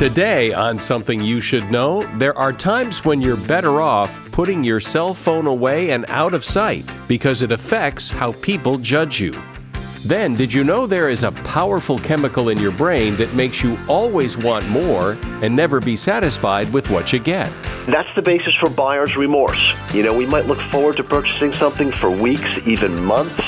Today, on Something You Should Know, there are times when you're better off putting your cell phone away and out of sight because it affects how people judge you. Then, did you know there is a powerful chemical in your brain that makes you always want more and never be satisfied with what you get? That's the basis for buyer's remorse. You know, we might look forward to purchasing something for weeks, even months.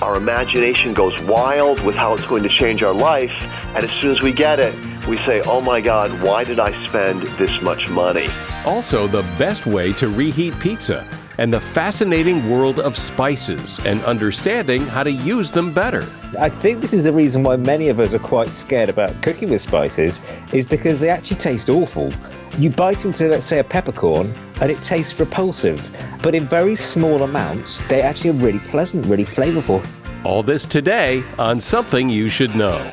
Our imagination goes wild with how it's going to change our life, and as soon as we get it, we say, oh my God, why did I spend this much money? Also, the best way to reheat pizza and the fascinating world of spices and understanding how to use them better. I think this is the reason why many of us are quite scared about cooking with spices, is because they actually taste awful. You bite into, let's say, a peppercorn and it tastes repulsive, but in very small amounts, they actually are really pleasant, really flavorful. All this today on Something You Should Know.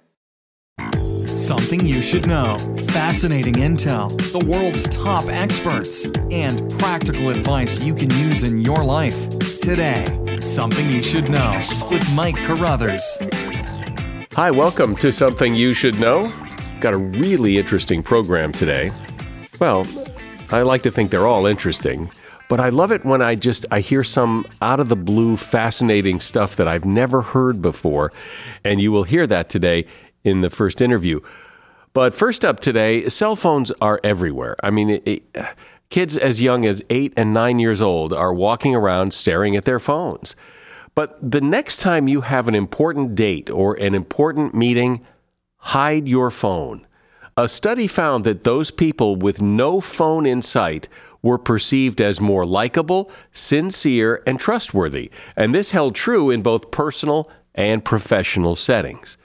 Something you should know. Fascinating intel, the world's top experts, and practical advice you can use in your life. Today, Something You Should Know with Mike Carruthers. Hi, welcome to Something You Should Know. Got a really interesting program today. Well, I like to think they're all interesting, but I love it when I just I hear some out of the blue fascinating stuff that I've never heard before, and you will hear that today in the first interview. But first up today, cell phones are everywhere. I mean, it, it, kids as young as eight and nine years old are walking around staring at their phones. But the next time you have an important date or an important meeting, hide your phone. A study found that those people with no phone in sight were perceived as more likable, sincere, and trustworthy. And this held true in both personal and professional settings.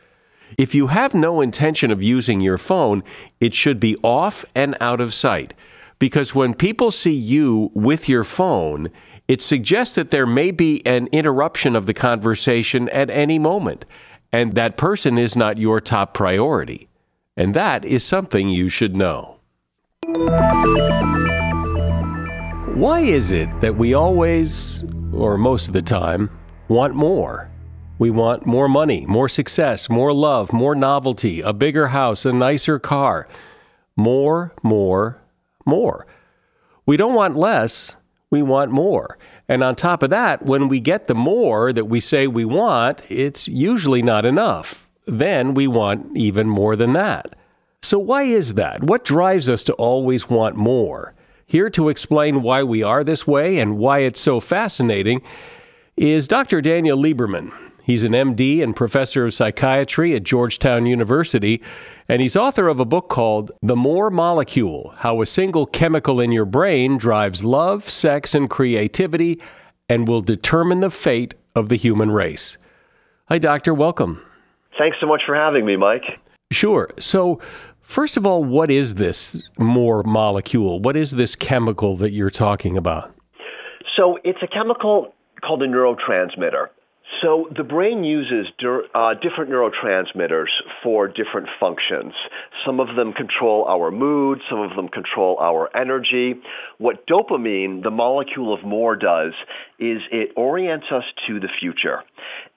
If you have no intention of using your phone, it should be off and out of sight. Because when people see you with your phone, it suggests that there may be an interruption of the conversation at any moment, and that person is not your top priority. And that is something you should know. Why is it that we always, or most of the time, want more? We want more money, more success, more love, more novelty, a bigger house, a nicer car. More, more, more. We don't want less, we want more. And on top of that, when we get the more that we say we want, it's usually not enough. Then we want even more than that. So, why is that? What drives us to always want more? Here to explain why we are this way and why it's so fascinating is Dr. Daniel Lieberman. He's an MD and professor of psychiatry at Georgetown University, and he's author of a book called The More Molecule How a Single Chemical in Your Brain Drives Love, Sex, and Creativity and Will Determine the Fate of the Human Race. Hi, Doctor. Welcome. Thanks so much for having me, Mike. Sure. So, first of all, what is this more molecule? What is this chemical that you're talking about? So, it's a chemical called a neurotransmitter. So the brain uses uh, different neurotransmitters for different functions. Some of them control our mood, some of them control our energy. What dopamine, the molecule of more, does is it orients us to the future.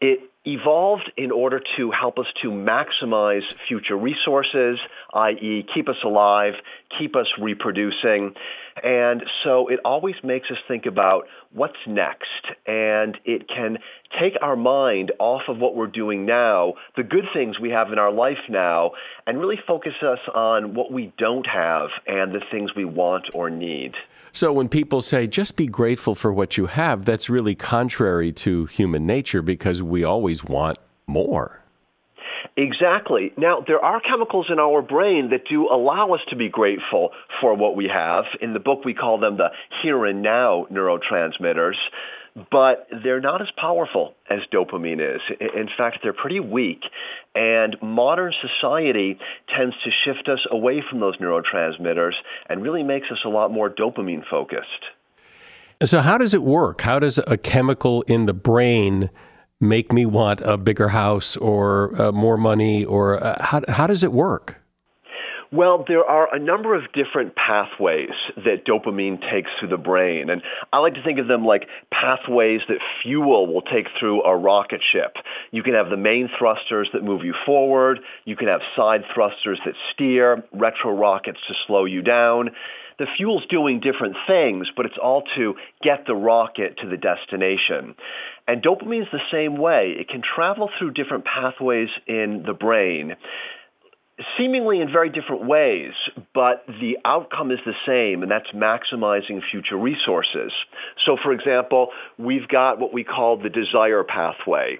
It evolved in order to help us to maximize future resources, i.e. keep us alive, keep us reproducing. And so it always makes us think about what's next. And it can take our mind off of what we're doing now, the good things we have in our life now, and really focus us on what we don't have and the things we want or need. So when people say just be grateful for what you have, that's really contrary to human nature because we always want more. Exactly. Now, there are chemicals in our brain that do allow us to be grateful for what we have. In the book, we call them the here and now neurotransmitters. but they're not as powerful as dopamine is. In fact, they're pretty weak, and modern society tends to shift us away from those neurotransmitters and really makes us a lot more dopamine focused. So, how does it work? How does a chemical in the brain make me want a bigger house or uh, more money, or uh, how, how does it work? Well, there are a number of different pathways that dopamine takes through the brain. And I like to think of them like pathways that fuel will take through a rocket ship. You can have the main thrusters that move you forward. You can have side thrusters that steer, retro rockets to slow you down. The fuel's doing different things, but it's all to get the rocket to the destination. And dopamine's the same way. It can travel through different pathways in the brain seemingly in very different ways, but the outcome is the same, and that's maximizing future resources. So for example, we've got what we call the desire pathway.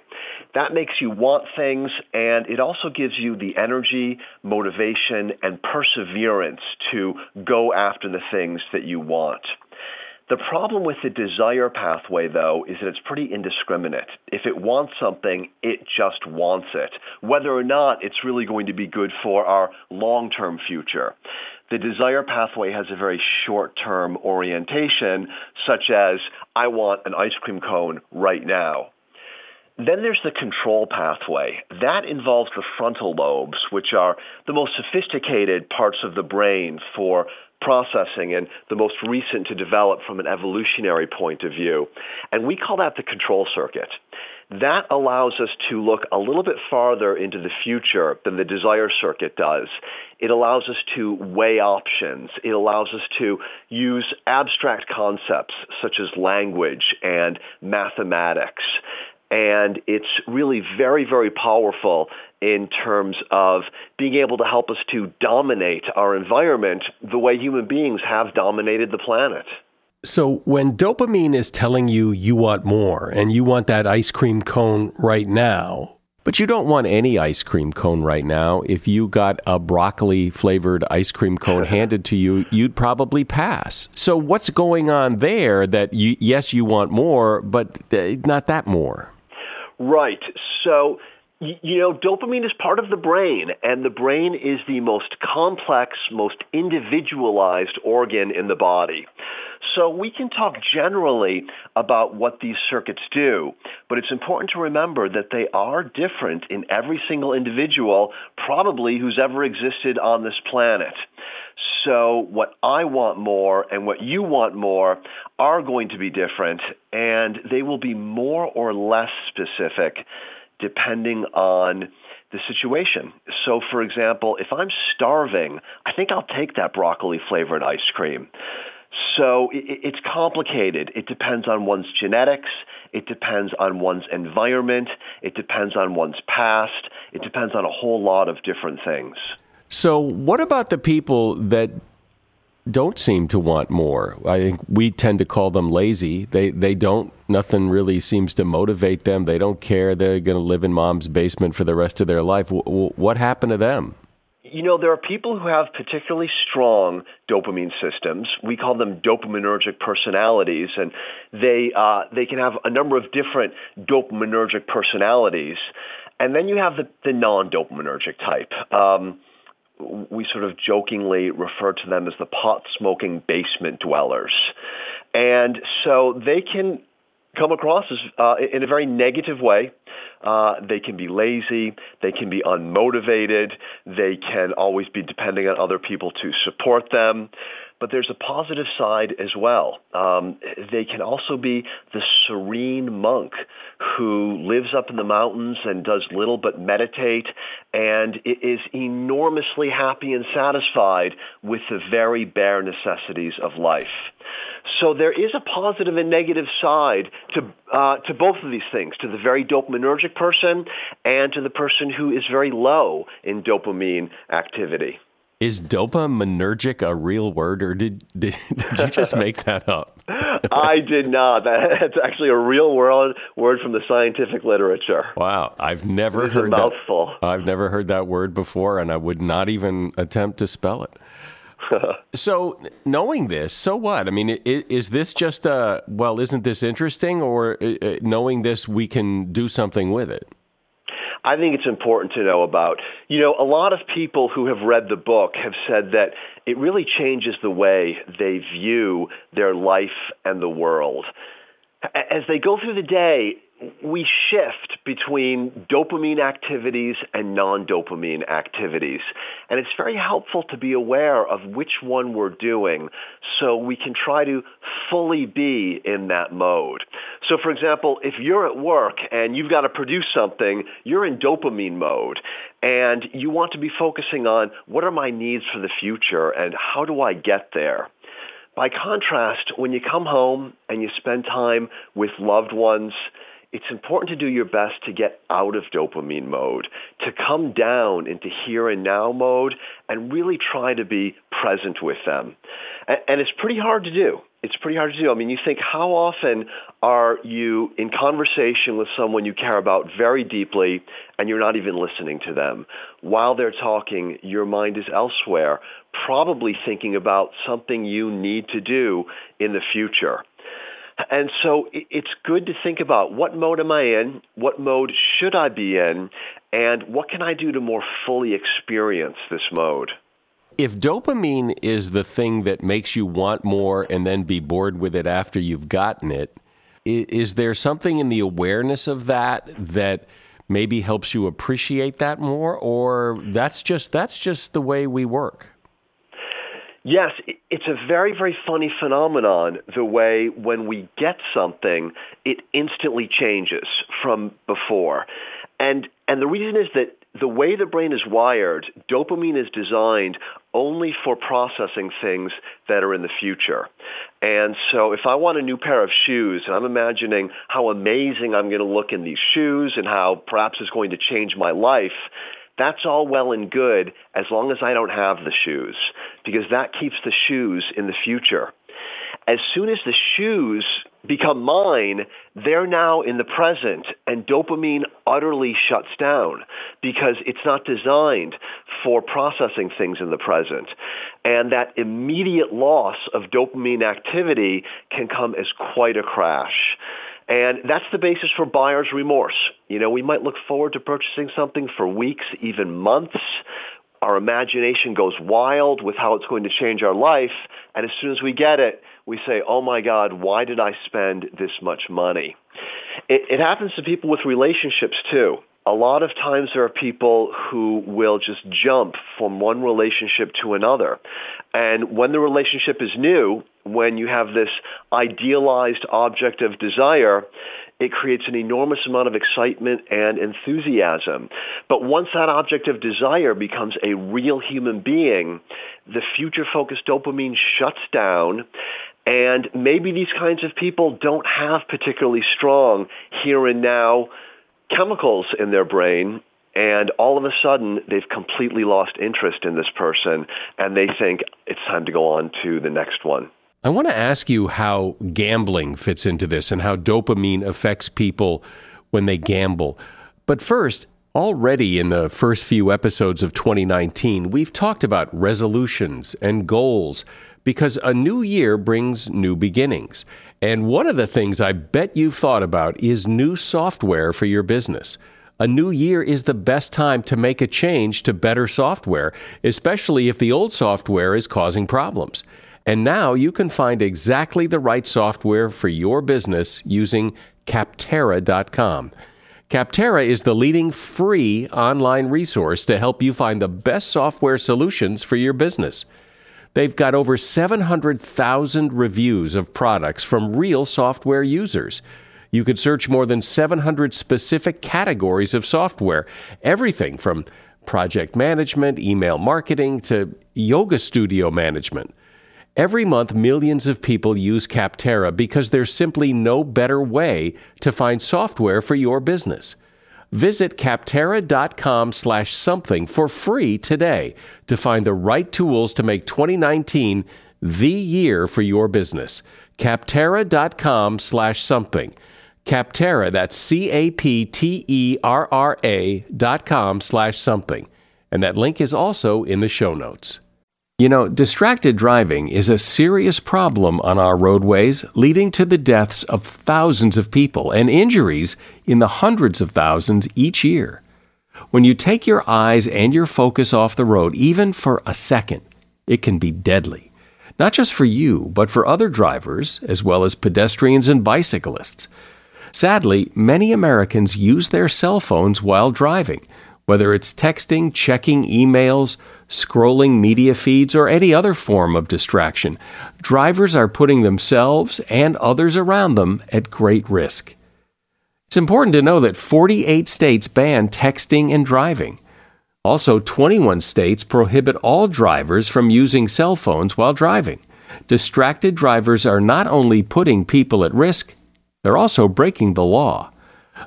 That makes you want things, and it also gives you the energy, motivation, and perseverance to go after the things that you want. The problem with the desire pathway, though, is that it's pretty indiscriminate. If it wants something, it just wants it, whether or not it's really going to be good for our long-term future. The desire pathway has a very short-term orientation, such as, I want an ice cream cone right now. Then there's the control pathway. That involves the frontal lobes, which are the most sophisticated parts of the brain for processing and the most recent to develop from an evolutionary point of view. And we call that the control circuit. That allows us to look a little bit farther into the future than the desire circuit does. It allows us to weigh options. It allows us to use abstract concepts such as language and mathematics and it's really very, very powerful in terms of being able to help us to dominate our environment the way human beings have dominated the planet. So, when dopamine is telling you you want more and you want that ice cream cone right now, but you don't want any ice cream cone right now. If you got a broccoli flavored ice cream cone handed to you, you'd probably pass. So, what's going on there that you, yes, you want more, but uh, not that more? Right. So, you know, dopamine is part of the brain, and the brain is the most complex, most individualized organ in the body. So we can talk generally about what these circuits do, but it's important to remember that they are different in every single individual, probably who's ever existed on this planet. So what I want more and what you want more are going to be different, and they will be more or less specific depending on the situation. So for example, if I'm starving, I think I'll take that broccoli flavored ice cream. So it's complicated. It depends on one's genetics. It depends on one's environment. It depends on one's past. It depends on a whole lot of different things. So what about the people that don't seem to want more. I think we tend to call them lazy. They they don't nothing really seems to motivate them. They don't care. They're going to live in mom's basement for the rest of their life. W- what happened to them? You know, there are people who have particularly strong dopamine systems. We call them dopaminergic personalities, and they uh, they can have a number of different dopaminergic personalities. And then you have the, the non-dopaminergic type. Um, we sort of jokingly refer to them as the pot smoking basement dwellers. And so they can come across as uh, in a very negative way. Uh, they can be lazy. They can be unmotivated. They can always be depending on other people to support them but there's a positive side as well. Um, they can also be the serene monk who lives up in the mountains and does little but meditate and is enormously happy and satisfied with the very bare necessities of life. So there is a positive and negative side to uh, to both of these things, to the very dopaminergic person and to the person who is very low in dopamine activity. Is dopaminergic a real word, or did did, did you just make that up? I did not. That's actually a real word word from the scientific literature. Wow, I've never heard mouthful. That, I've never heard that word before, and I would not even attempt to spell it. so, knowing this, so what? I mean, is, is this just a, well, isn't this interesting? Or uh, uh, knowing this, we can do something with it? I think it's important to know about. You know, a lot of people who have read the book have said that it really changes the way they view their life and the world. As they go through the day, we shift between dopamine activities and non-dopamine activities. And it's very helpful to be aware of which one we're doing so we can try to fully be in that mode. So for example, if you're at work and you've got to produce something, you're in dopamine mode and you want to be focusing on what are my needs for the future and how do I get there? By contrast, when you come home and you spend time with loved ones, it's important to do your best to get out of dopamine mode, to come down into here and now mode and really try to be present with them. And it's pretty hard to do. It's pretty hard to do. I mean, you think how often are you in conversation with someone you care about very deeply and you're not even listening to them? While they're talking, your mind is elsewhere, probably thinking about something you need to do in the future. And so it's good to think about what mode am I in? What mode should I be in? And what can I do to more fully experience this mode? If dopamine is the thing that makes you want more and then be bored with it after you've gotten it, is there something in the awareness of that that maybe helps you appreciate that more or that's just that's just the way we work? Yes, it's a very, very funny phenomenon, the way when we get something, it instantly changes from before. And, and the reason is that the way the brain is wired, dopamine is designed only for processing things that are in the future. And so if I want a new pair of shoes and I'm imagining how amazing I'm going to look in these shoes and how perhaps it's going to change my life, that's all well and good as long as I don't have the shoes because that keeps the shoes in the future. As soon as the shoes become mine, they're now in the present and dopamine utterly shuts down because it's not designed for processing things in the present. And that immediate loss of dopamine activity can come as quite a crash. And that's the basis for buyer's remorse. You know, we might look forward to purchasing something for weeks, even months. Our imagination goes wild with how it's going to change our life. And as soon as we get it, we say, oh my God, why did I spend this much money? It, it happens to people with relationships too a lot of times there are people who will just jump from one relationship to another. And when the relationship is new, when you have this idealized object of desire, it creates an enormous amount of excitement and enthusiasm. But once that object of desire becomes a real human being, the future-focused dopamine shuts down and maybe these kinds of people don't have particularly strong here and now chemicals in their brain and all of a sudden they've completely lost interest in this person and they think it's time to go on to the next one. I want to ask you how gambling fits into this and how dopamine affects people when they gamble. But first, already in the first few episodes of 2019, we've talked about resolutions and goals because a new year brings new beginnings. And one of the things I bet you've thought about is new software for your business. A new year is the best time to make a change to better software, especially if the old software is causing problems. And now you can find exactly the right software for your business using Capterra.com. Capterra is the leading free online resource to help you find the best software solutions for your business. They've got over 700,000 reviews of products from real software users. You could search more than 700 specific categories of software, everything from project management, email marketing, to yoga studio management. Every month, millions of people use Capterra because there's simply no better way to find software for your business. Visit capterra.com slash something for free today to find the right tools to make 2019 the year for your business. capterra.com slash something. Capterra, that's C-A-P-T-E-R-R-A dot com slash something. And that link is also in the show notes. You know, distracted driving is a serious problem on our roadways, leading to the deaths of thousands of people and injuries in the hundreds of thousands each year. When you take your eyes and your focus off the road, even for a second, it can be deadly. Not just for you, but for other drivers, as well as pedestrians and bicyclists. Sadly, many Americans use their cell phones while driving, whether it's texting, checking emails, scrolling media feeds, or any other form of distraction. Drivers are putting themselves and others around them at great risk. It's important to know that 48 states ban texting and driving. Also, 21 states prohibit all drivers from using cell phones while driving. Distracted drivers are not only putting people at risk, they're also breaking the law.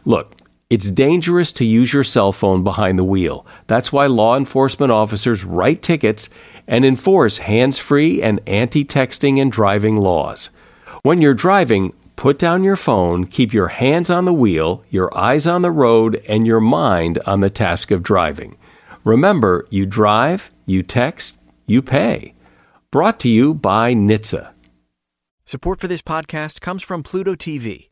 Look, it's dangerous to use your cell phone behind the wheel. That's why law enforcement officers write tickets and enforce hands free and anti texting and driving laws. When you're driving, put down your phone, keep your hands on the wheel, your eyes on the road, and your mind on the task of driving. Remember, you drive, you text, you pay. Brought to you by NHTSA. Support for this podcast comes from Pluto TV.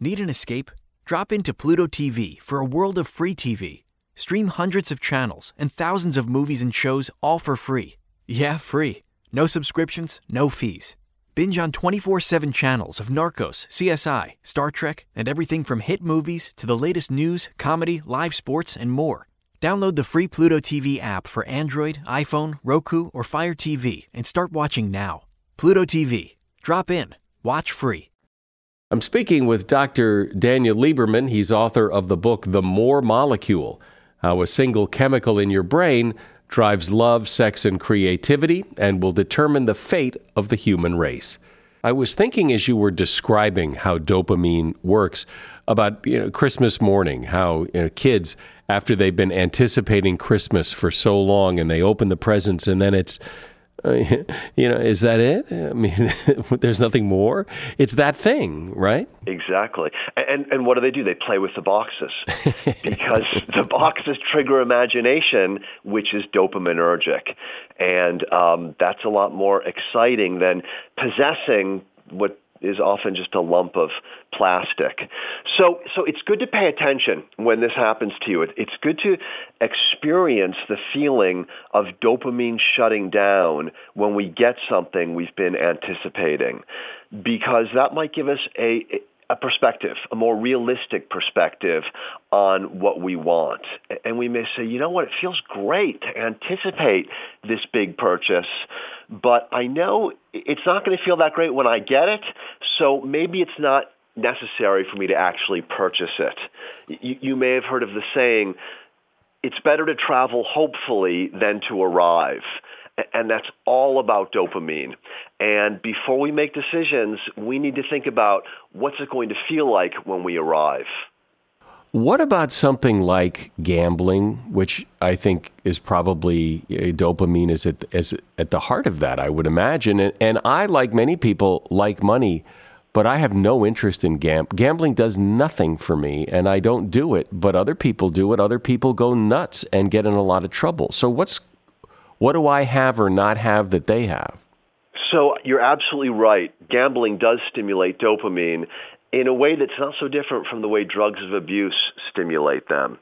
Need an escape? Drop into Pluto TV for a world of free TV. Stream hundreds of channels and thousands of movies and shows all for free. Yeah, free. No subscriptions, no fees. Binge on 24 7 channels of Narcos, CSI, Star Trek, and everything from hit movies to the latest news, comedy, live sports, and more. Download the free Pluto TV app for Android, iPhone, Roku, or Fire TV and start watching now. Pluto TV. Drop in. Watch free. I'm speaking with Dr. Daniel Lieberman. He's author of the book The More Molecule uh, How a Single Chemical in Your Brain Drives Love, Sex, and Creativity and Will Determine the Fate of the Human Race. I was thinking as you were describing how dopamine works about you know, Christmas morning, how you know, kids after they've been anticipating Christmas for so long and they open the presents and then it's you know, is that it? I mean, there's nothing more. It's that thing, right? Exactly. And and what do they do? They play with the boxes because the boxes trigger imagination, which is dopaminergic, and um, that's a lot more exciting than possessing what is often just a lump of plastic. So, so it's good to pay attention when this happens to you. It, it's good to experience the feeling of dopamine shutting down when we get something we've been anticipating, because that might give us a, a perspective, a more realistic perspective on what we want. And we may say, you know what, it feels great to anticipate this big purchase, but I know it's not going to feel that great when I get it, so maybe it's not necessary for me to actually purchase it. You, you may have heard of the saying, it's better to travel hopefully than to arrive and that's all about dopamine. And before we make decisions, we need to think about what's it going to feel like when we arrive. What about something like gambling, which I think is probably uh, dopamine is at, is at the heart of that, I would imagine. And, and I, like many people, like money, but I have no interest in gam- gambling. Does nothing for me, and I don't do it. But other people do it. Other people go nuts and get in a lot of trouble. So what's what do I have or not have that they have? So you're absolutely right. Gambling does stimulate dopamine in a way that's not so different from the way drugs of abuse stimulate them.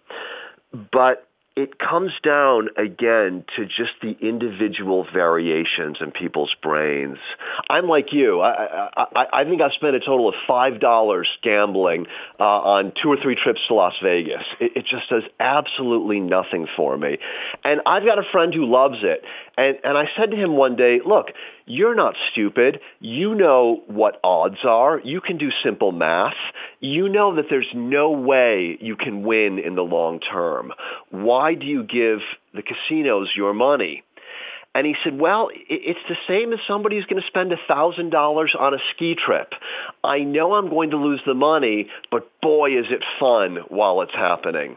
But it comes down again to just the individual variations in people's brains. I'm like you. I, I, I think I've spent a total of five dollars gambling uh, on two or three trips to Las Vegas. It, it just does absolutely nothing for me. And I've got a friend who loves it. And, and I said to him one day, look, you're not stupid. You know what odds are. You can do simple math. You know that there's no way you can win in the long term. Why do you give the casinos your money? And he said, well, it's the same as somebody who's going to spend $1,000 on a ski trip. I know I'm going to lose the money, but boy, is it fun while it's happening.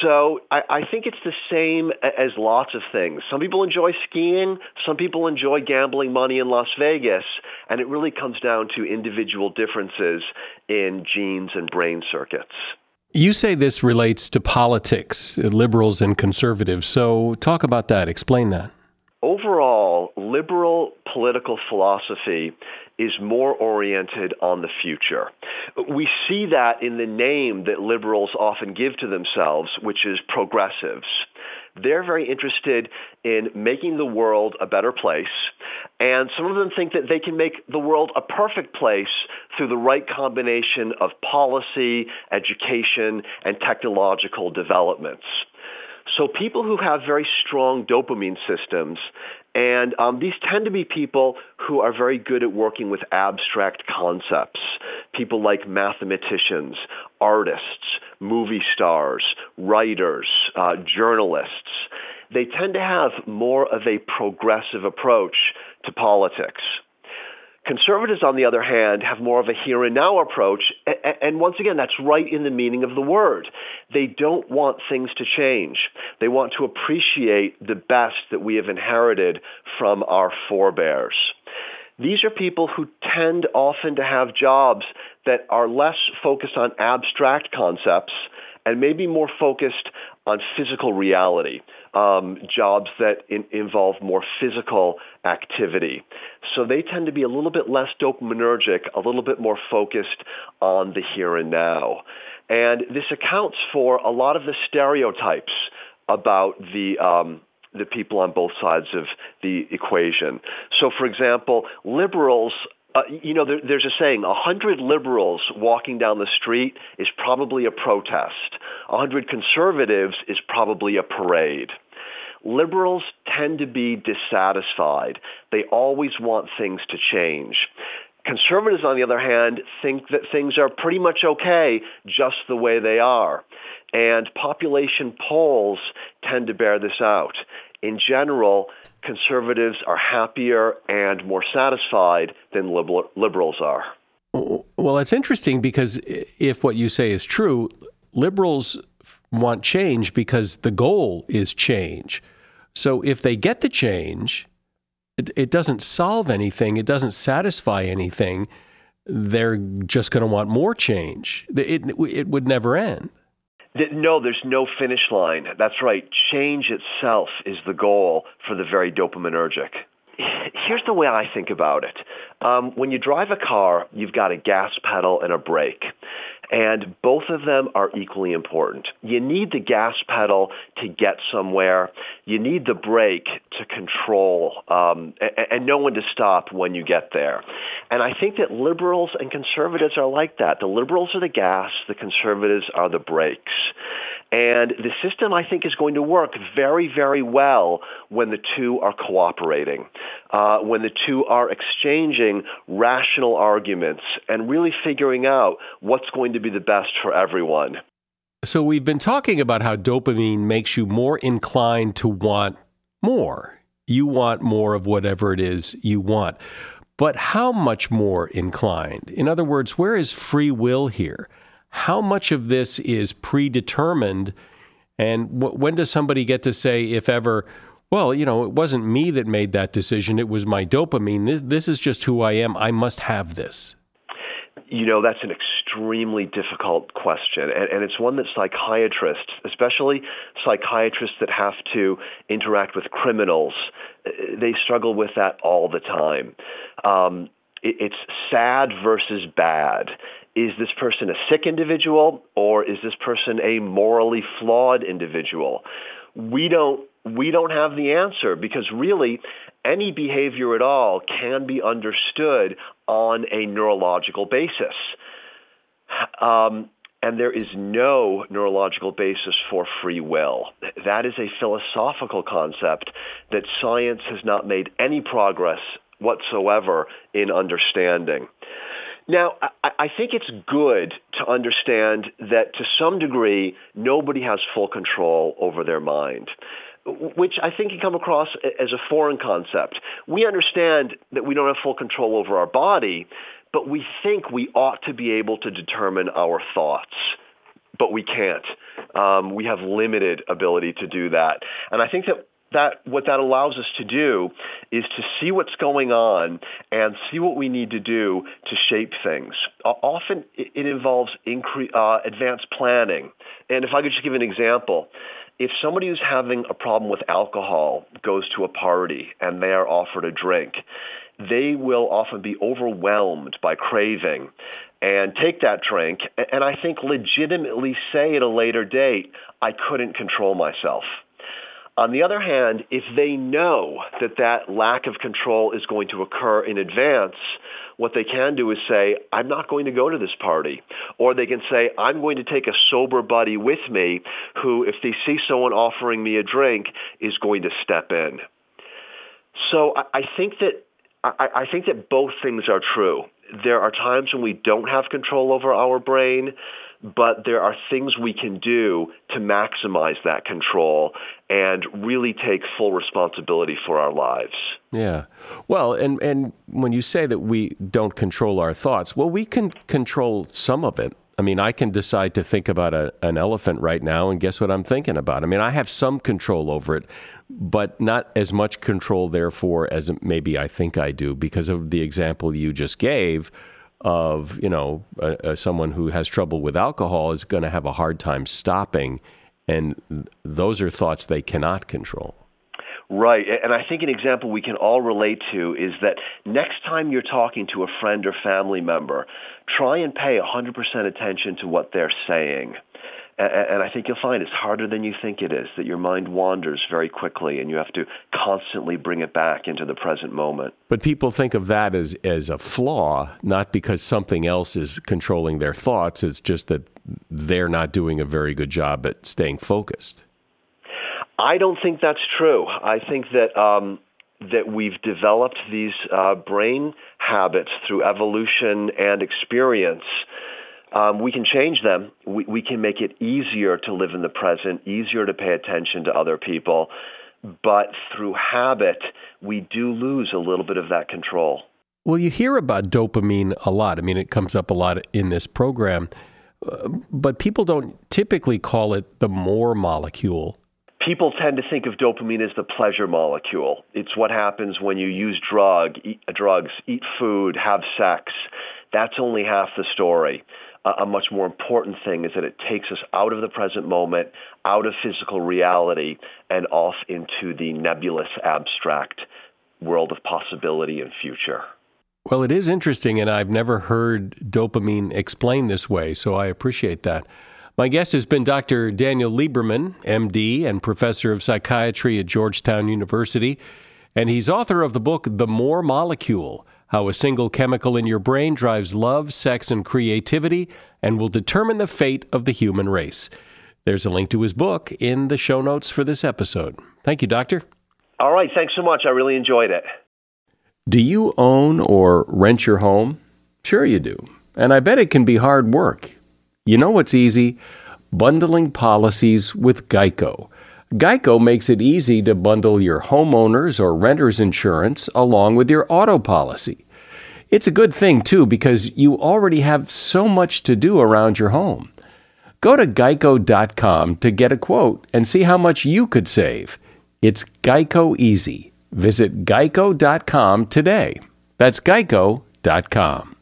So I, I think it's the same as lots of things. Some people enjoy skiing. Some people enjoy gambling money in Las Vegas. And it really comes down to individual differences in genes and brain circuits. You say this relates to politics, liberals and conservatives. So talk about that. Explain that. Overall, liberal political philosophy is more oriented on the future. We see that in the name that liberals often give to themselves, which is progressives. They're very interested in making the world a better place, and some of them think that they can make the world a perfect place through the right combination of policy, education, and technological developments. So people who have very strong dopamine systems, and um, these tend to be people who are very good at working with abstract concepts. People like mathematicians, artists, movie stars, writers, uh, journalists. They tend to have more of a progressive approach to politics. Conservatives, on the other hand, have more of a here and now approach. And once again, that's right in the meaning of the word. They don't want things to change. They want to appreciate the best that we have inherited from our forebears. These are people who tend often to have jobs that are less focused on abstract concepts and maybe more focused on physical reality, um, jobs that in, involve more physical activity. So they tend to be a little bit less dopaminergic, a little bit more focused on the here and now. And this accounts for a lot of the stereotypes about the um, the people on both sides of the equation. So, for example, liberals uh, you know, there, there's a saying, a hundred liberals walking down the street is probably a protest. A hundred conservatives is probably a parade. Liberals tend to be dissatisfied. They always want things to change. Conservatives, on the other hand, think that things are pretty much okay just the way they are. And population polls tend to bear this out. In general, conservatives are happier and more satisfied than liberal, liberals are. Well, it's interesting because if what you say is true, liberals want change because the goal is change. So if they get the change, it, it doesn't solve anything, it doesn't satisfy anything. They're just going to want more change. It, it, it would never end. No, there's no finish line. That's right. Change itself is the goal for the very dopaminergic. Here's the way I think about it. Um, when you drive a car, you've got a gas pedal and a brake and both of them are equally important. You need the gas pedal to get somewhere. You need the brake to control um, and, and know when to stop when you get there. And I think that liberals and conservatives are like that. The liberals are the gas, the conservatives are the brakes. And the system, I think, is going to work very, very well when the two are cooperating, uh, when the two are exchanging rational arguments and really figuring out what's going to be the best for everyone. So we've been talking about how dopamine makes you more inclined to want more. You want more of whatever it is you want. But how much more inclined? In other words, where is free will here? how much of this is predetermined? And w- when does somebody get to say, if ever, well, you know, it wasn't me that made that decision, it was my dopamine. This, this is just who I am. I must have this. You know, that's an extremely difficult question. And, and, it's one that psychiatrists, especially psychiatrists that have to interact with criminals, they struggle with that all the time. Um, it, it's sad versus bad is this person a sick individual or is this person a morally flawed individual? We don't we don't have the answer because really any behavior at all can be understood on a neurological basis. Um, and there is no neurological basis for free will. That is a philosophical concept that science has not made any progress whatsoever in understanding. Now, I, I think it's good to understand that to some degree, nobody has full control over their mind which I think can come across as a foreign concept. We understand that we don't have full control over our body, but we think we ought to be able to determine our thoughts. But we can't. Um, we have limited ability to do that. And I think that that what that allows us to do is to see what's going on and see what we need to do to shape things. Often it, involves incre- uh, advanced planning. And if I could just give an example, if somebody who's having a problem with alcohol goes to a party and they are offered a drink, they will often be overwhelmed by craving and take that drink and I think legitimately say at a later date, I couldn't control myself. On the other hand, if they know that that lack of control is going to occur in advance, what they can do is say, I'm not going to go to this party. Or they can say, I'm going to take a sober buddy with me who, if they see someone offering me a drink, is going to step in. So I I think that I, I think that both things are true. There are times when we don't have control over our brain, but there are things we can do to maximize that control and really take full responsibility for our lives. Yeah. Well, and and when you say that we don't control our thoughts, well, we can control some of it. I mean, I can decide to think about a, an elephant right now, and guess what I'm thinking about? I mean, I have some control over it, but not as much control, therefore, as maybe I think I do because of the example you just gave of, you know, someone who has trouble with alcohol is going to have a hard time stopping. And those are thoughts they cannot control. Right. And I think an example we can all relate to is that next time you're talking to a friend or family member, try and pay 100% attention to what they're saying. And I think you'll find it's harder than you think it is, that your mind wanders very quickly and you have to constantly bring it back into the present moment. But people think of that as, as a flaw, not because something else is controlling their thoughts. It's just that they're not doing a very good job at staying focused. I don't think that's true. I think that um, that we've developed these uh, brain habits through evolution and experience. Um, we can change them. We, we can make it easier to live in the present, easier to pay attention to other people. But through habit, we do lose a little bit of that control. Well, you hear about dopamine a lot. I mean, it comes up a lot in this program, uh, but people don't typically call it the more molecule people tend to think of dopamine as the pleasure molecule. It's what happens when you use drug, eat, drugs, eat food, have sex. That's only half the story. A much more important thing is that it takes us out of the present moment, out of physical reality, and off into the nebulous, abstract world of possibility and future. Well, it is interesting, and I've never heard dopamine explained this way, so I appreciate that. My guest has been Dr. Daniel Lieberman, MD, and professor of psychiatry at Georgetown University. And he's author of the book The More Molecule How a Single Chemical in Your Brain Drives Love, Sex, and Creativity and Will Determine the Fate of the Human Race. There's a link to his book in the show notes for this episode. Thank you, Doctor. All right. Thanks so much. I really enjoyed it. Do you own or rent your home? Sure, you do. And I bet it can be hard work. You know what's easy? Bundling policies with Geico. Geico makes it easy to bundle your homeowners or renters insurance along with your auto policy. It's a good thing, too, because you already have so much to do around your home. Go to geico.com to get a quote and see how much you could save. It's Geico Easy. Visit geico.com today. That's geico.com.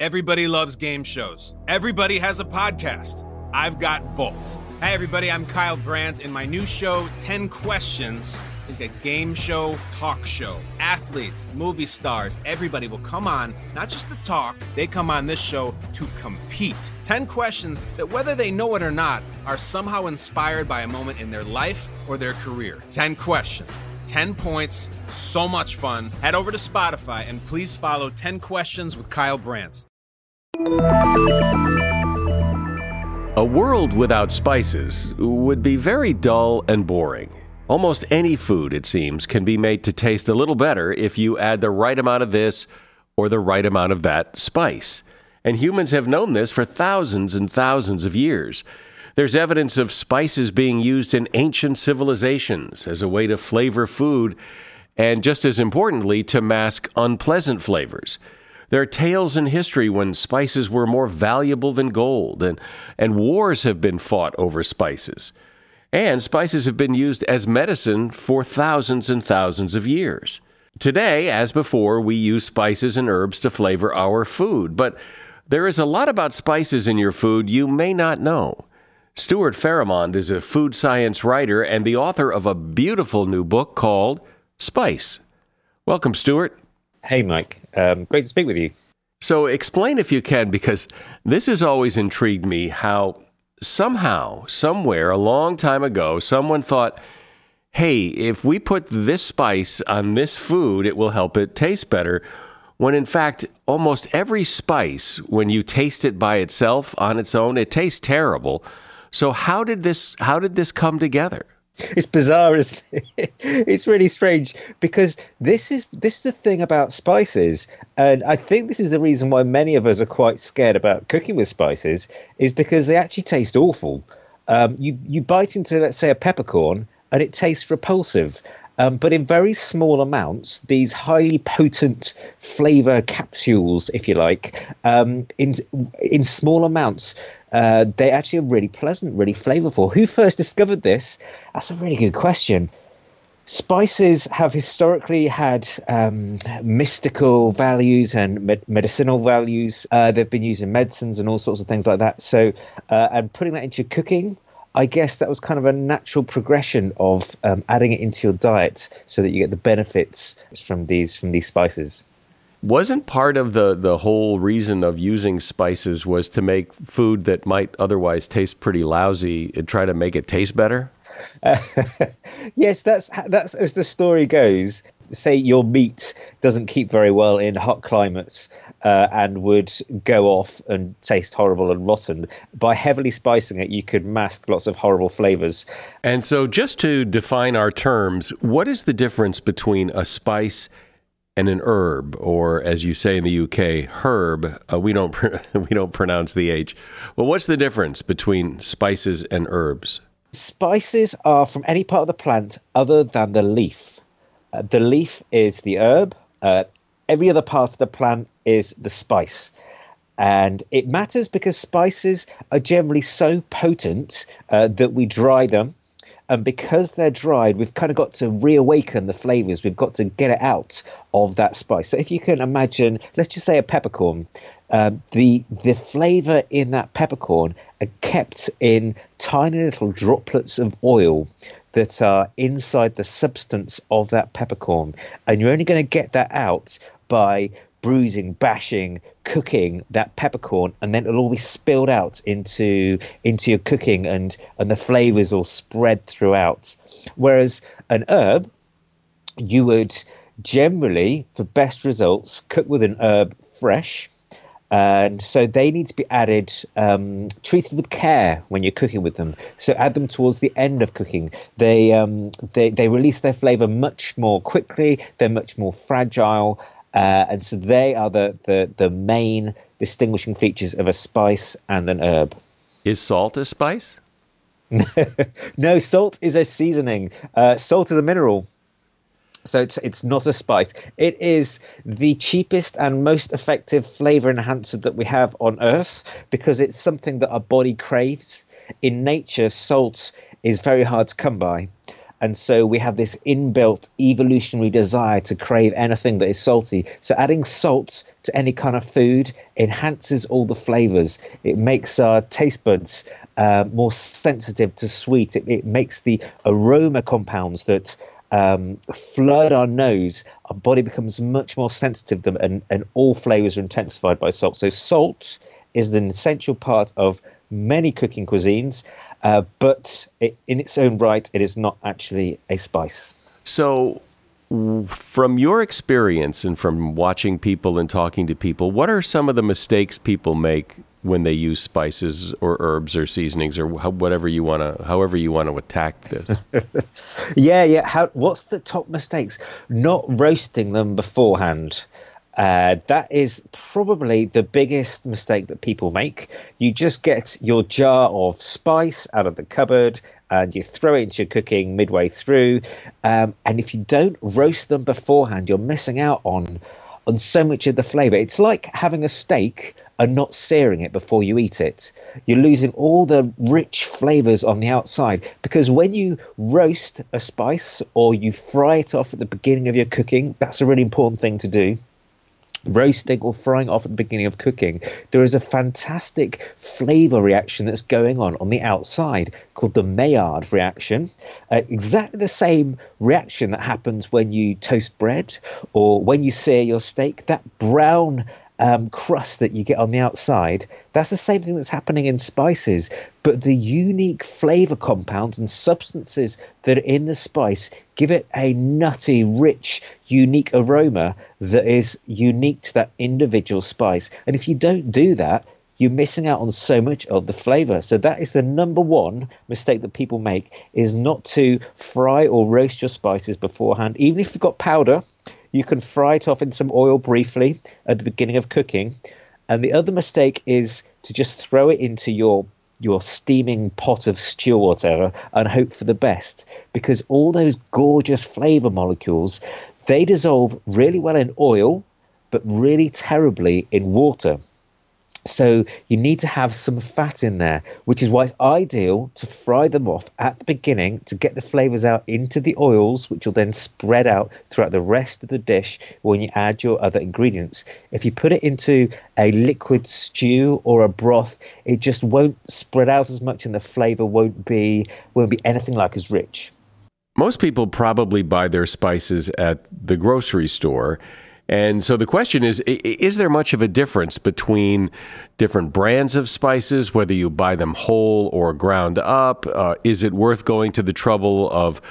Everybody loves game shows. Everybody has a podcast. I've got both. Hey, everybody, I'm Kyle Brandt, and my new show, 10 Questions, is a game show talk show. Athletes, movie stars, everybody will come on, not just to talk, they come on this show to compete. 10 questions that, whether they know it or not, are somehow inspired by a moment in their life or their career. 10 questions. 10 points, so much fun. Head over to Spotify and please follow 10 Questions with Kyle Brandt. A world without spices would be very dull and boring. Almost any food, it seems, can be made to taste a little better if you add the right amount of this or the right amount of that spice. And humans have known this for thousands and thousands of years. There's evidence of spices being used in ancient civilizations as a way to flavor food, and just as importantly, to mask unpleasant flavors. There are tales in history when spices were more valuable than gold, and, and wars have been fought over spices. And spices have been used as medicine for thousands and thousands of years. Today, as before, we use spices and herbs to flavor our food, but there is a lot about spices in your food you may not know. Stuart Farrimond is a food science writer and the author of a beautiful new book called Spice. Welcome, Stuart. Hey, Mike. Um, great to speak with you. So, explain if you can, because this has always intrigued me how somehow, somewhere, a long time ago, someone thought, hey, if we put this spice on this food, it will help it taste better. When in fact, almost every spice, when you taste it by itself on its own, it tastes terrible. So how did this how did this come together? It's bizarre, isn't it? It's really strange because this is this is the thing about spices, and I think this is the reason why many of us are quite scared about cooking with spices, is because they actually taste awful. Um, you you bite into let's say a peppercorn, and it tastes repulsive. Um, but in very small amounts, these highly potent flavor capsules, if you like, um, in in small amounts, uh, they actually are really pleasant, really flavorful. Who first discovered this? That's a really good question. Spices have historically had um, mystical values and med- medicinal values. Uh, they've been used in medicines and all sorts of things like that. So, uh, and putting that into cooking I guess that was kind of a natural progression of um, adding it into your diet so that you get the benefits from these from these spices. Wasn't part of the the whole reason of using spices was to make food that might otherwise taste pretty lousy and try to make it taste better? Uh, yes, that's that's as the story goes. Say your meat doesn't keep very well in hot climates, uh, and would go off and taste horrible and rotten. By heavily spicing it, you could mask lots of horrible flavors. And so, just to define our terms, what is the difference between a spice and an herb, or as you say in the UK, herb? Uh, we don't we don't pronounce the H. Well, what's the difference between spices and herbs? Spices are from any part of the plant other than the leaf. Uh, the leaf is the herb. Uh, every other part of the plant is the spice. And it matters because spices are generally so potent uh, that we dry them. And because they're dried, we've kind of got to reawaken the flavors. We've got to get it out of that spice. So if you can imagine, let's just say a peppercorn, uh, the the flavor in that peppercorn are kept in tiny little droplets of oil that are inside the substance of that peppercorn, and you're only going to get that out by bruising, bashing, cooking that peppercorn, and then it'll all be spilled out into into your cooking, and and the flavors all spread throughout. Whereas an herb, you would generally, for best results, cook with an herb fresh. And so they need to be added, um, treated with care when you're cooking with them. So add them towards the end of cooking. They um, they they release their flavor much more quickly. They're much more fragile, uh, and so they are the, the, the main distinguishing features of a spice and an herb. Is salt a spice? no, salt is a seasoning. Uh, salt is a mineral. So it's it's not a spice. It is the cheapest and most effective flavor enhancer that we have on earth because it's something that our body craves. In nature, salt is very hard to come by. And so we have this inbuilt evolutionary desire to crave anything that is salty. So adding salt to any kind of food enhances all the flavors. It makes our taste buds uh, more sensitive to sweet. It, it makes the aroma compounds that um, flood our nose, our body becomes much more sensitive them, and, and all flavors are intensified by salt. So salt is an essential part of many cooking cuisines. Uh, but it, in its own right, it is not actually a spice. So, from your experience and from watching people and talking to people, what are some of the mistakes people make when they use spices or herbs or seasonings or whatever you want to, however you want to attack this? yeah, yeah. How, what's the top mistakes? Not roasting them beforehand. Uh, that is probably the biggest mistake that people make. You just get your jar of spice out of the cupboard and you throw it into your cooking midway through. Um, and if you don't roast them beforehand, you're missing out on on so much of the flavor. It's like having a steak and not searing it before you eat it. You're losing all the rich flavors on the outside because when you roast a spice or you fry it off at the beginning of your cooking, that's a really important thing to do roasting or frying off at the beginning of cooking, there is a fantastic flavor reaction that's going on on the outside called the Maillard reaction. Uh, exactly the same reaction that happens when you toast bread or when you sear your steak. That brown um, crust that you get on the outside, that's the same thing that's happening in spices. But the unique flavor compounds and substances that are in the spice give it a nutty, rich, unique aroma that is unique to that individual spice. And if you don't do that, you're missing out on so much of the flavor. So that is the number one mistake that people make is not to fry or roast your spices beforehand. Even if you've got powder, you can fry it off in some oil briefly at the beginning of cooking. And the other mistake is to just throw it into your your steaming pot of stew or whatever and hope for the best because all those gorgeous flavor molecules they dissolve really well in oil but really terribly in water so you need to have some fat in there, which is why it's ideal to fry them off at the beginning to get the flavors out into the oils, which will then spread out throughout the rest of the dish when you add your other ingredients. If you put it into a liquid stew or a broth, it just won't spread out as much and the flavor won't be won't be anything like as rich. Most people probably buy their spices at the grocery store and so the question is is there much of a difference between different brands of spices, whether you buy them whole or ground up? Uh, is it worth going to the trouble of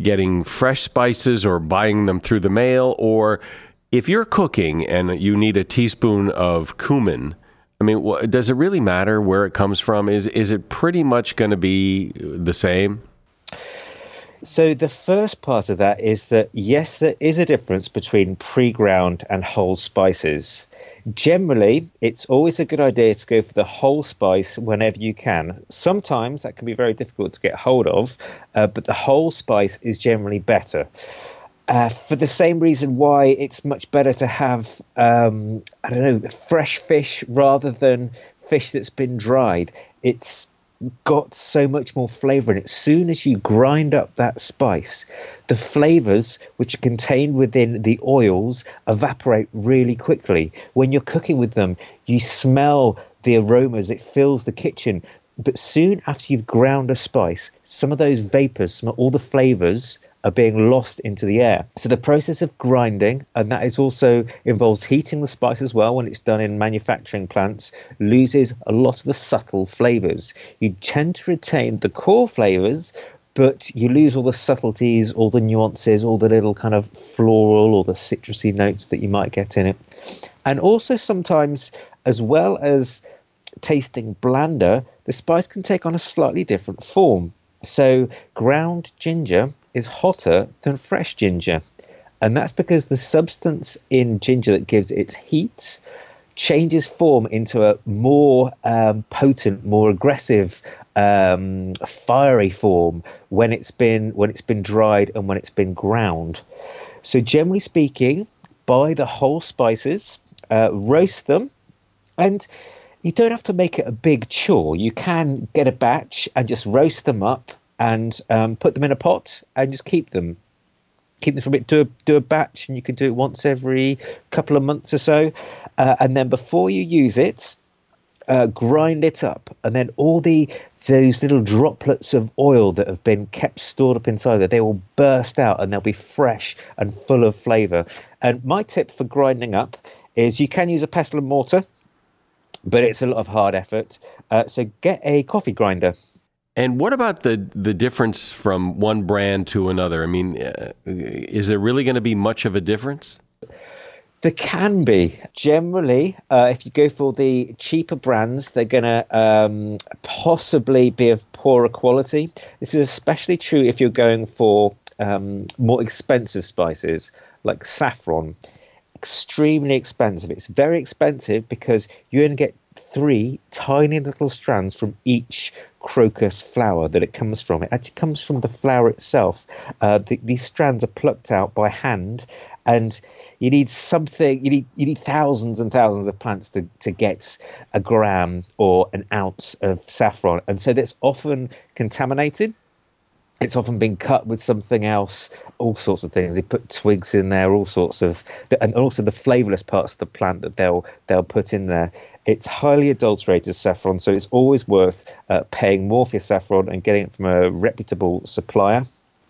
getting fresh spices or buying them through the mail? Or if you're cooking and you need a teaspoon of cumin, I mean, does it really matter where it comes from? Is, is it pretty much going to be the same? So the first part of that is that yes, there is a difference between pre-ground and whole spices. Generally, it's always a good idea to go for the whole spice whenever you can. Sometimes that can be very difficult to get hold of, uh, but the whole spice is generally better. Uh, for the same reason why it's much better to have um, I don't know fresh fish rather than fish that's been dried. It's got so much more flavor in it. As soon as you grind up that spice, the flavors which are contained within the oils evaporate really quickly. When you're cooking with them, you smell the aromas, it fills the kitchen. But soon after you've ground a spice, some of those vapors, some of all the flavors are being lost into the air. So the process of grinding, and that is also involves heating the spice as well when it's done in manufacturing plants, loses a lot of the subtle flavors. You tend to retain the core flavors, but you lose all the subtleties, all the nuances, all the little kind of floral or the citrusy notes that you might get in it. And also sometimes, as well as tasting blander, the spice can take on a slightly different form. So ground ginger is hotter than fresh ginger. And that's because the substance in ginger that gives its heat changes form into a more um, potent, more aggressive, um, fiery form when it's been when it's been dried and when it's been ground. So generally speaking, buy the whole spices, uh, roast them, and you don't have to make it a big chore. You can get a batch and just roast them up and um, put them in a pot and just keep them. Keep them for a bit. Do a, do a batch, and you can do it once every couple of months or so. Uh, and then before you use it, uh, grind it up, and then all the those little droplets of oil that have been kept stored up inside there, they will burst out and they'll be fresh and full of flavour. And my tip for grinding up is you can use a pestle and mortar, but it's a lot of hard effort. Uh, so get a coffee grinder and what about the the difference from one brand to another? I mean, uh, is there really going to be much of a difference? There can be. Generally, uh, if you go for the cheaper brands, they're going to um, possibly be of poorer quality. This is especially true if you're going for um, more expensive spices like saffron. Extremely expensive. It's very expensive because you only get three tiny little strands from each crocus flower that it comes from. It actually comes from the flower itself. Uh, the, these strands are plucked out by hand, and you need something. You need you need thousands and thousands of plants to to get a gram or an ounce of saffron, and so that's often contaminated. it's often been cut with something else, all sorts of things. They put twigs in there, all sorts of, and also the flavourless parts of the plant that they'll they'll put in there. It's highly adulterated saffron, so it's always worth uh, paying more for your saffron and getting it from a reputable supplier.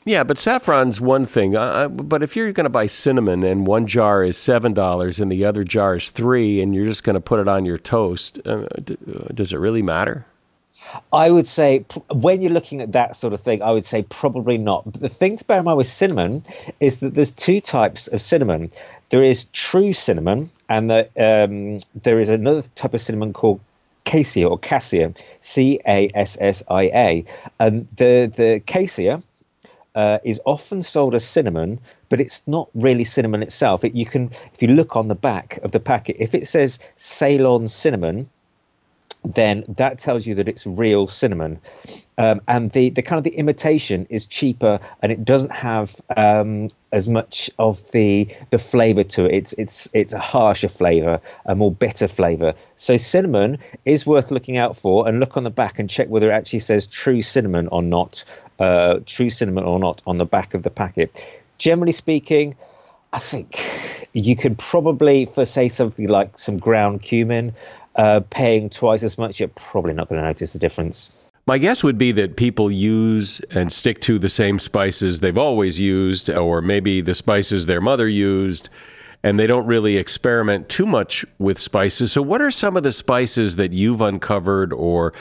Yeah, but saffron's one thing. Uh, but if you're going to buy cinnamon and one jar is seven dollars and the other jar is three, and you're just going to put it on your toast, uh, d- uh, does it really matter? I would say when you're looking at that sort of thing, I would say probably not. But the thing to bear in mind with cinnamon is that there's two types of cinnamon. There is true cinnamon, and the, um, there is another type of cinnamon called cassia or cassia, C A S S I A. And the the cassia uh, is often sold as cinnamon, but it's not really cinnamon itself. It, you can, if you look on the back of the packet, if it says Ceylon cinnamon, then that tells you that it's real cinnamon. Um, and the, the kind of the imitation is cheaper and it doesn't have um, as much of the the flavor to it. It's it's it's a harsher flavor, a more bitter flavor. So cinnamon is worth looking out for and look on the back and check whether it actually says true cinnamon or not, uh, true cinnamon or not on the back of the packet. Generally speaking, I think you could probably for say something like some ground cumin uh, paying twice as much, you're probably not going to notice the difference. My guess would be that people use and stick to the same spices they've always used, or maybe the spices their mother used, and they don't really experiment too much with spices. So, what are some of the spices that you've uncovered or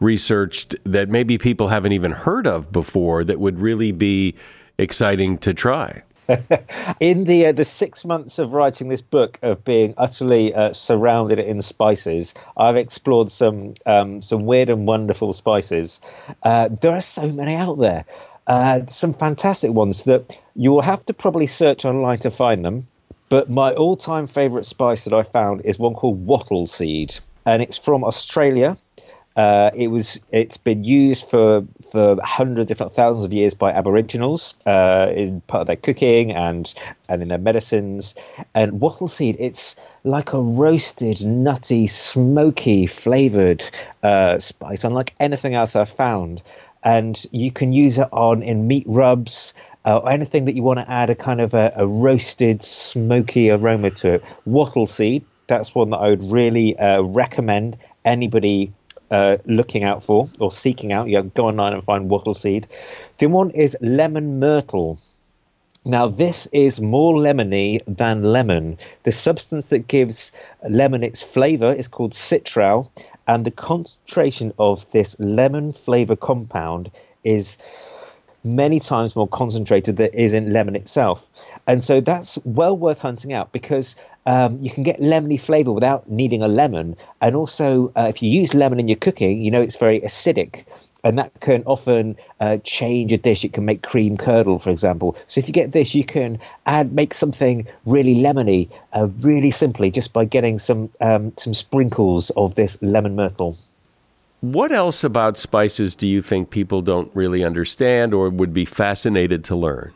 researched that maybe people haven't even heard of before that would really be exciting to try? in the uh, the six months of writing this book of being utterly uh, surrounded in spices, I've explored some um, some weird and wonderful spices. Uh, there are so many out there. Uh, some fantastic ones that you will have to probably search online to find them. But my all-time favourite spice that I found is one called wattle seed, and it's from Australia. Uh, it was it's been used for for hundreds, if not thousands, of years by Aboriginals uh, in part of their cooking and and in their medicines. And wattle seed, it's like a roasted, nutty, smoky flavored uh, spice, unlike anything else I've found. And you can use it on in meat rubs. Uh, or anything that you want to add a kind of a, a roasted, smoky aroma to it. Wattle seed, that's one that I would really uh, recommend anybody uh, looking out for or seeking out. You go online and find wattle seed. The one is lemon myrtle. Now, this is more lemony than lemon. The substance that gives lemon its flavor is called citral, and the concentration of this lemon flavor compound is many times more concentrated than is in lemon itself. And so that's well worth hunting out because um, you can get lemony flavor without needing a lemon. And also, uh, if you use lemon in your cooking, you know it's very acidic. And that can often uh, change a dish. It can make cream curdle, for example. So if you get this, you can add make something really lemony, uh, really simply, just by getting some um, some sprinkles of this lemon myrtle. What else about spices do you think people don't really understand or would be fascinated to learn?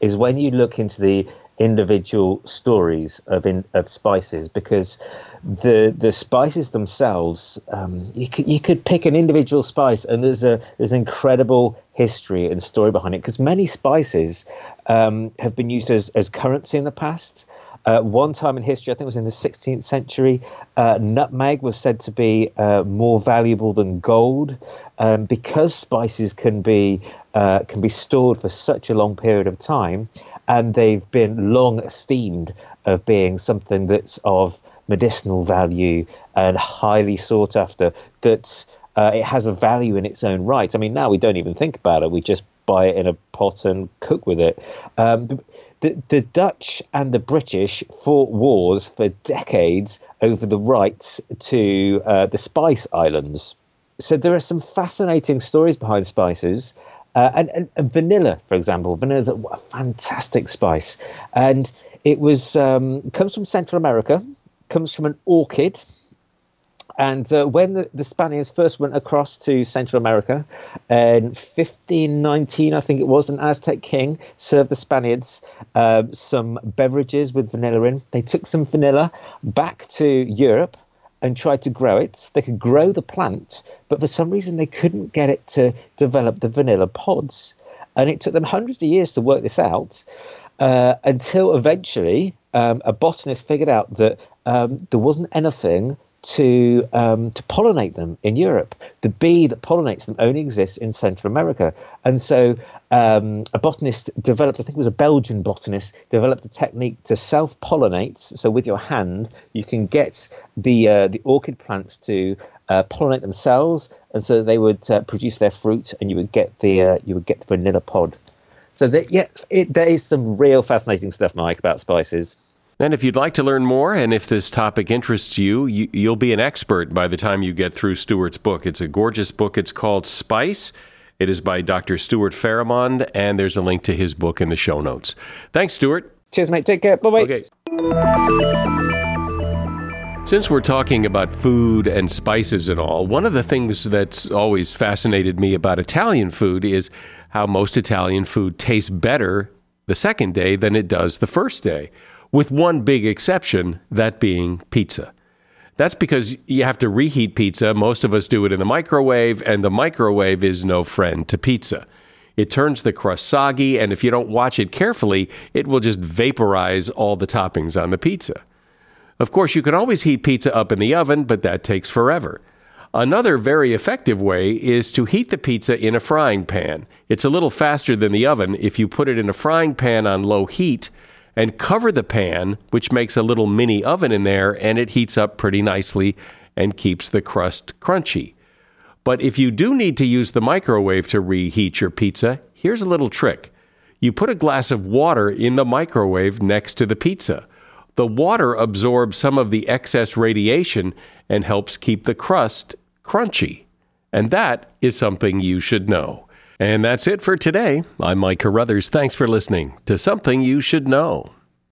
Is when you look into the individual stories of in, of spices because the the spices themselves um, you could you could pick an individual spice and there's a there's incredible history and story behind it because many spices um, have been used as as currency in the past uh, one time in history, I think it was in the 16th century, uh, nutmeg was said to be uh, more valuable than gold um, because spices can be uh, can be stored for such a long period of time, and they've been long esteemed of being something that's of medicinal value and highly sought after. That uh, it has a value in its own right. I mean, now we don't even think about it; we just buy it in a pot and cook with it. Um, the, the Dutch and the British fought wars for decades over the rights to uh, the Spice Islands. So there are some fascinating stories behind spices. Uh, and, and, and, vanilla, for example, vanilla is a, a, fantastic spice, and it was um, comes from Central America, comes from an orchid, and uh, when the, the, Spaniards first went across to Central America in 1519, I think it was, an Aztec king served the Spaniards uh, some beverages with vanilla in. They took some vanilla back to Europe and tried to grow it. They could grow the plant, but for some reason they couldn't get it to develop the vanilla pods. And it took them hundreds of years to work this out uh, until eventually um, a botanist figured out that um, there wasn't anything to um, to pollinate them in Europe. The bee that pollinates them only exists in Central America, and so um, a botanist developed. I think it was a Belgian botanist developed a technique to self-pollinate. So with your hand, you can get the uh, the orchid plants to uh, pollinate themselves, and so they would uh, produce their fruit, and you would get the uh, you would get the vanilla pod. So that yeah, it, there is some real fascinating stuff, Mike, about spices. And if you'd like to learn more, and if this topic interests you, you, will be an expert by the time you get through Stuart's book. It's a gorgeous book. It's called Spice. It is by Dr. Stuart Farrimond, and there's a link to his book in the show notes. Thanks, Stuart. Cheers, mate. Take care. Bye bye. Okay. Since we're talking about food and spices and all, one of the things that's always fascinated me about Italian food is how most Italian food tastes better the second day than it does the first day with one big exception, that being pizza. That's because you have to reheat pizza. Most of us do it in the microwave, and the microwave is no friend to pizza. It turns the crust soggy, and if you don't watch it carefully, it will just vaporize all the toppings on the pizza. Of course, you can always heat pizza up in the oven, but that takes forever. Another very effective way is to heat the pizza in a frying pan. It's a little faster than the oven if you put it in a frying pan on low heat and cover the pan, which makes a little mini oven in there, and it heats up pretty nicely and keeps the crust crunchy. But if you do need to use the microwave to reheat your pizza, here's a little trick. You put a glass of water in the microwave next to the pizza. The water absorbs some of the excess radiation and helps keep the crust crunchy. And that is something you should know. And that's it for today. I'm Mike Carruthers. Thanks for listening to Something You Should Know.